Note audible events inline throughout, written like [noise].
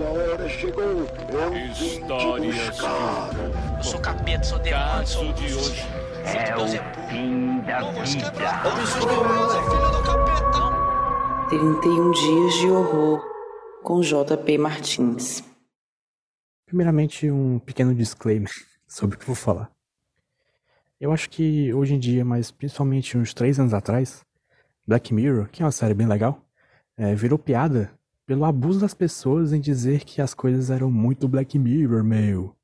Sua hora chegou. Eu vim te buscar. Eu sou capeta, sou demônio, sou de hoje. É o fim da vida. 31 dias de horror com JP Martins. Primeiramente, um pequeno disclaimer [laughs] sobre o que eu vou falar. Eu acho que hoje em dia, mas principalmente uns três anos atrás, Black Mirror, que é uma série bem legal, é, virou piada pelo abuso das pessoas em dizer que as coisas eram muito Black Mirror, meu.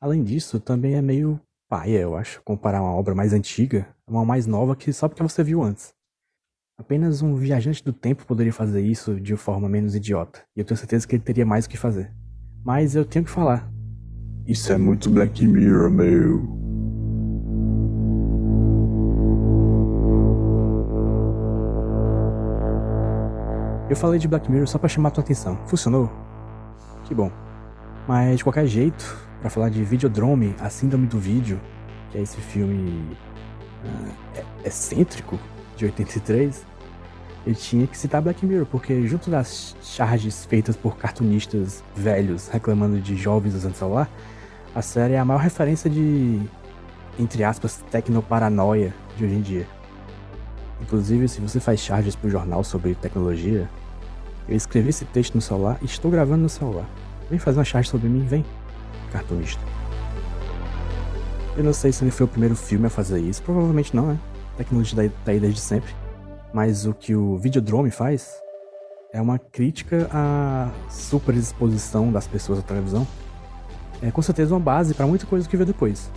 Além disso, também é meio paia, eu acho, comparar uma obra mais antiga a uma mais nova que só porque você viu antes. Apenas um viajante do tempo poderia fazer isso de forma menos idiota, e eu tenho certeza que ele teria mais o que fazer. Mas eu tenho que falar. Isso é muito Black Mirror, meu. Eu falei de Black Mirror só para chamar tua atenção. Funcionou? Que bom. Mas de qualquer jeito, para falar de Videodrome, a síndrome do vídeo, que é esse filme uh, excêntrico de 83, eu tinha que citar Black Mirror, porque junto das charges feitas por cartunistas velhos reclamando de jovens usando celular, a série é a maior referência de, entre aspas, tecnoparanoia de hoje em dia. Inclusive, se você faz charges pro jornal sobre tecnologia, eu escrevi esse texto no celular e estou gravando no celular. Vem fazer uma charge sobre mim, vem, cartunista. Eu não sei se ele foi o primeiro filme a fazer isso, provavelmente não, né? A tecnologia tá aí desde sempre. Mas o que o Videodrome faz é uma crítica à superexposição das pessoas à televisão. É com certeza uma base para muita coisa que veio depois.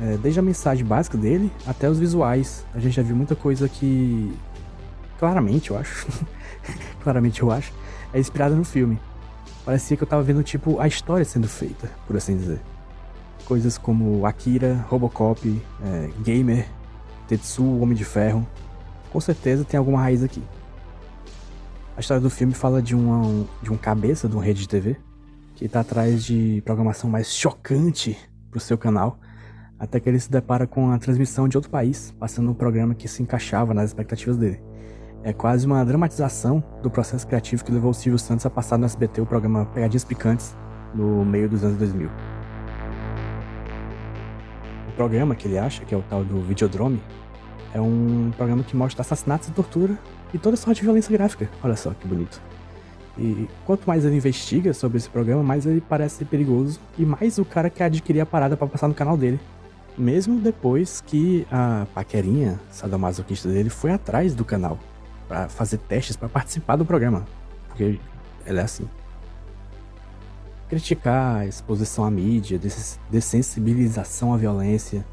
É, desde a mensagem básica dele até os visuais. A gente já viu muita coisa que. Claramente, eu acho. [laughs] claramente, eu acho. É inspirada no filme. Parecia que eu tava vendo, tipo, a história sendo feita, por assim dizer. Coisas como Akira, Robocop, é, Gamer, Tetsu, Homem de Ferro. Com certeza tem alguma raiz aqui. A história do filme fala de, uma, de um cabeça de uma rede de TV que está atrás de programação mais chocante pro seu canal até que ele se depara com a transmissão de outro país, passando um programa que se encaixava nas expectativas dele. É quase uma dramatização do processo criativo que levou o Silvio Santos a passar no SBT o programa Pegadinhas Picantes no meio dos anos 2000. O programa que ele acha, que é o tal do Videodrome, é um programa que mostra assassinatos e tortura e toda sorte de violência gráfica. Olha só que bonito. E quanto mais ele investiga sobre esse programa, mais ele parece perigoso e mais o cara quer adquirir a parada para passar no canal dele. Mesmo depois que a paquerinha sadomasoquista dele foi atrás do canal para fazer testes para participar do programa, porque ela é assim. Criticar a exposição à mídia, dessensibilização à violência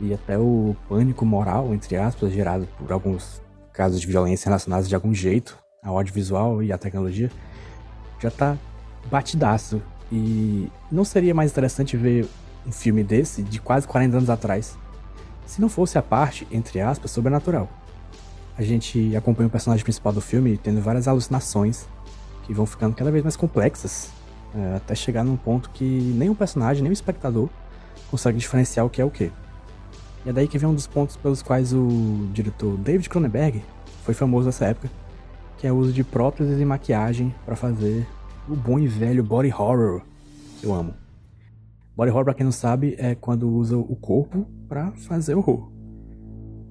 e até o pânico moral, entre aspas, gerado por alguns casos de violência relacionados de algum jeito ao audiovisual e à tecnologia, já tá batidaço. E não seria mais interessante ver um filme desse de quase 40 anos atrás, se não fosse a parte, entre aspas, sobrenatural. A gente acompanha o personagem principal do filme tendo várias alucinações que vão ficando cada vez mais complexas, é, até chegar num ponto que nem o personagem, nem o espectador consegue diferenciar o que é o que. E é daí que vem um dos pontos pelos quais o diretor David Cronenberg foi famoso nessa época, que é o uso de próteses e maquiagem para fazer o bom e velho body horror que eu amo. Body horror, pra quem não sabe, é quando usa o corpo para fazer horror.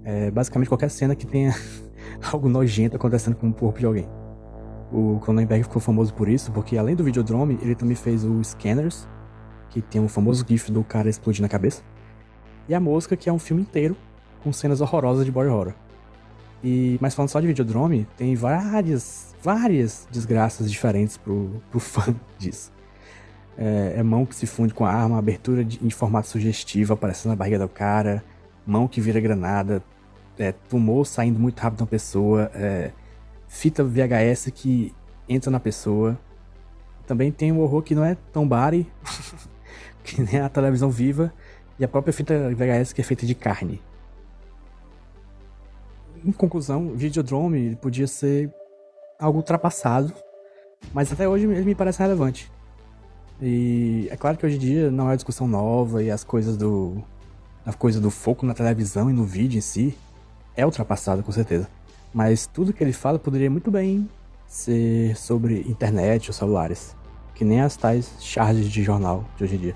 É basicamente qualquer cena que tenha [laughs] algo nojento acontecendo com o corpo de alguém. O Cronenberg ficou famoso por isso, porque além do Videodrome, ele também fez o Scanners, que tem o famoso gif do cara explodindo a cabeça, e a Mosca, que é um filme inteiro com cenas horrorosas de body horror. E, mas falando só de Videodrome, tem várias, várias desgraças diferentes pro, pro [laughs] fã disso. É, é, mão que se funde com a arma, abertura de, em formato sugestivo aparecendo na barriga do cara, mão que vira granada, é, tumor saindo muito rápido da pessoa, é, fita VHS que entra na pessoa. Também tem um horror que não é tão body, [laughs] que nem a televisão viva, e a própria fita VHS que é feita de carne. Em conclusão, Videodrome podia ser algo ultrapassado, mas até hoje ele me parece relevante. E é claro que hoje em dia não é uma discussão nova e as coisas do. A coisa do foco na televisão e no vídeo em si é ultrapassada, com certeza. Mas tudo que ele fala poderia muito bem ser sobre internet ou celulares, que nem as tais charges de jornal de hoje em dia,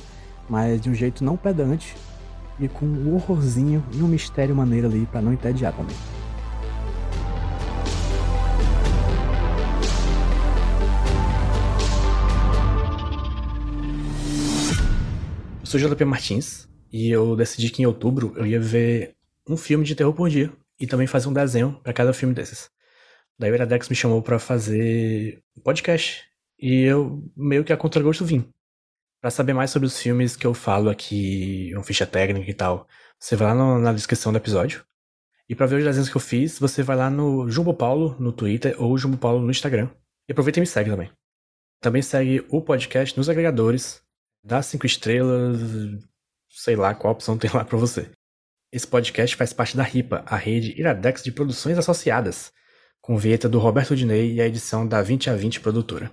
mas de um jeito não pedante e com um horrorzinho e um mistério maneiro ali para não entediar também. Eu sou JP Martins e eu decidi que em outubro eu ia ver um filme de terror por dia e também fazer um desenho para cada filme desses. Daí o Iradex me chamou para fazer um podcast e eu meio que a contragosto vim. Para saber mais sobre os filmes que eu falo aqui, uma ficha técnica e tal, você vai lá no, na descrição do episódio. E para ver os desenhos que eu fiz, você vai lá no Jumbo Paulo no Twitter ou Jumbo Paulo no Instagram. E aproveita e me segue também. Também segue o podcast nos agregadores, dá cinco estrelas, sei lá qual opção tem lá para você. Esse podcast faz parte da RIPA, a rede Iradex de produções associadas, com vinheta do Roberto Dinei e a edição da 20 a 20 produtora.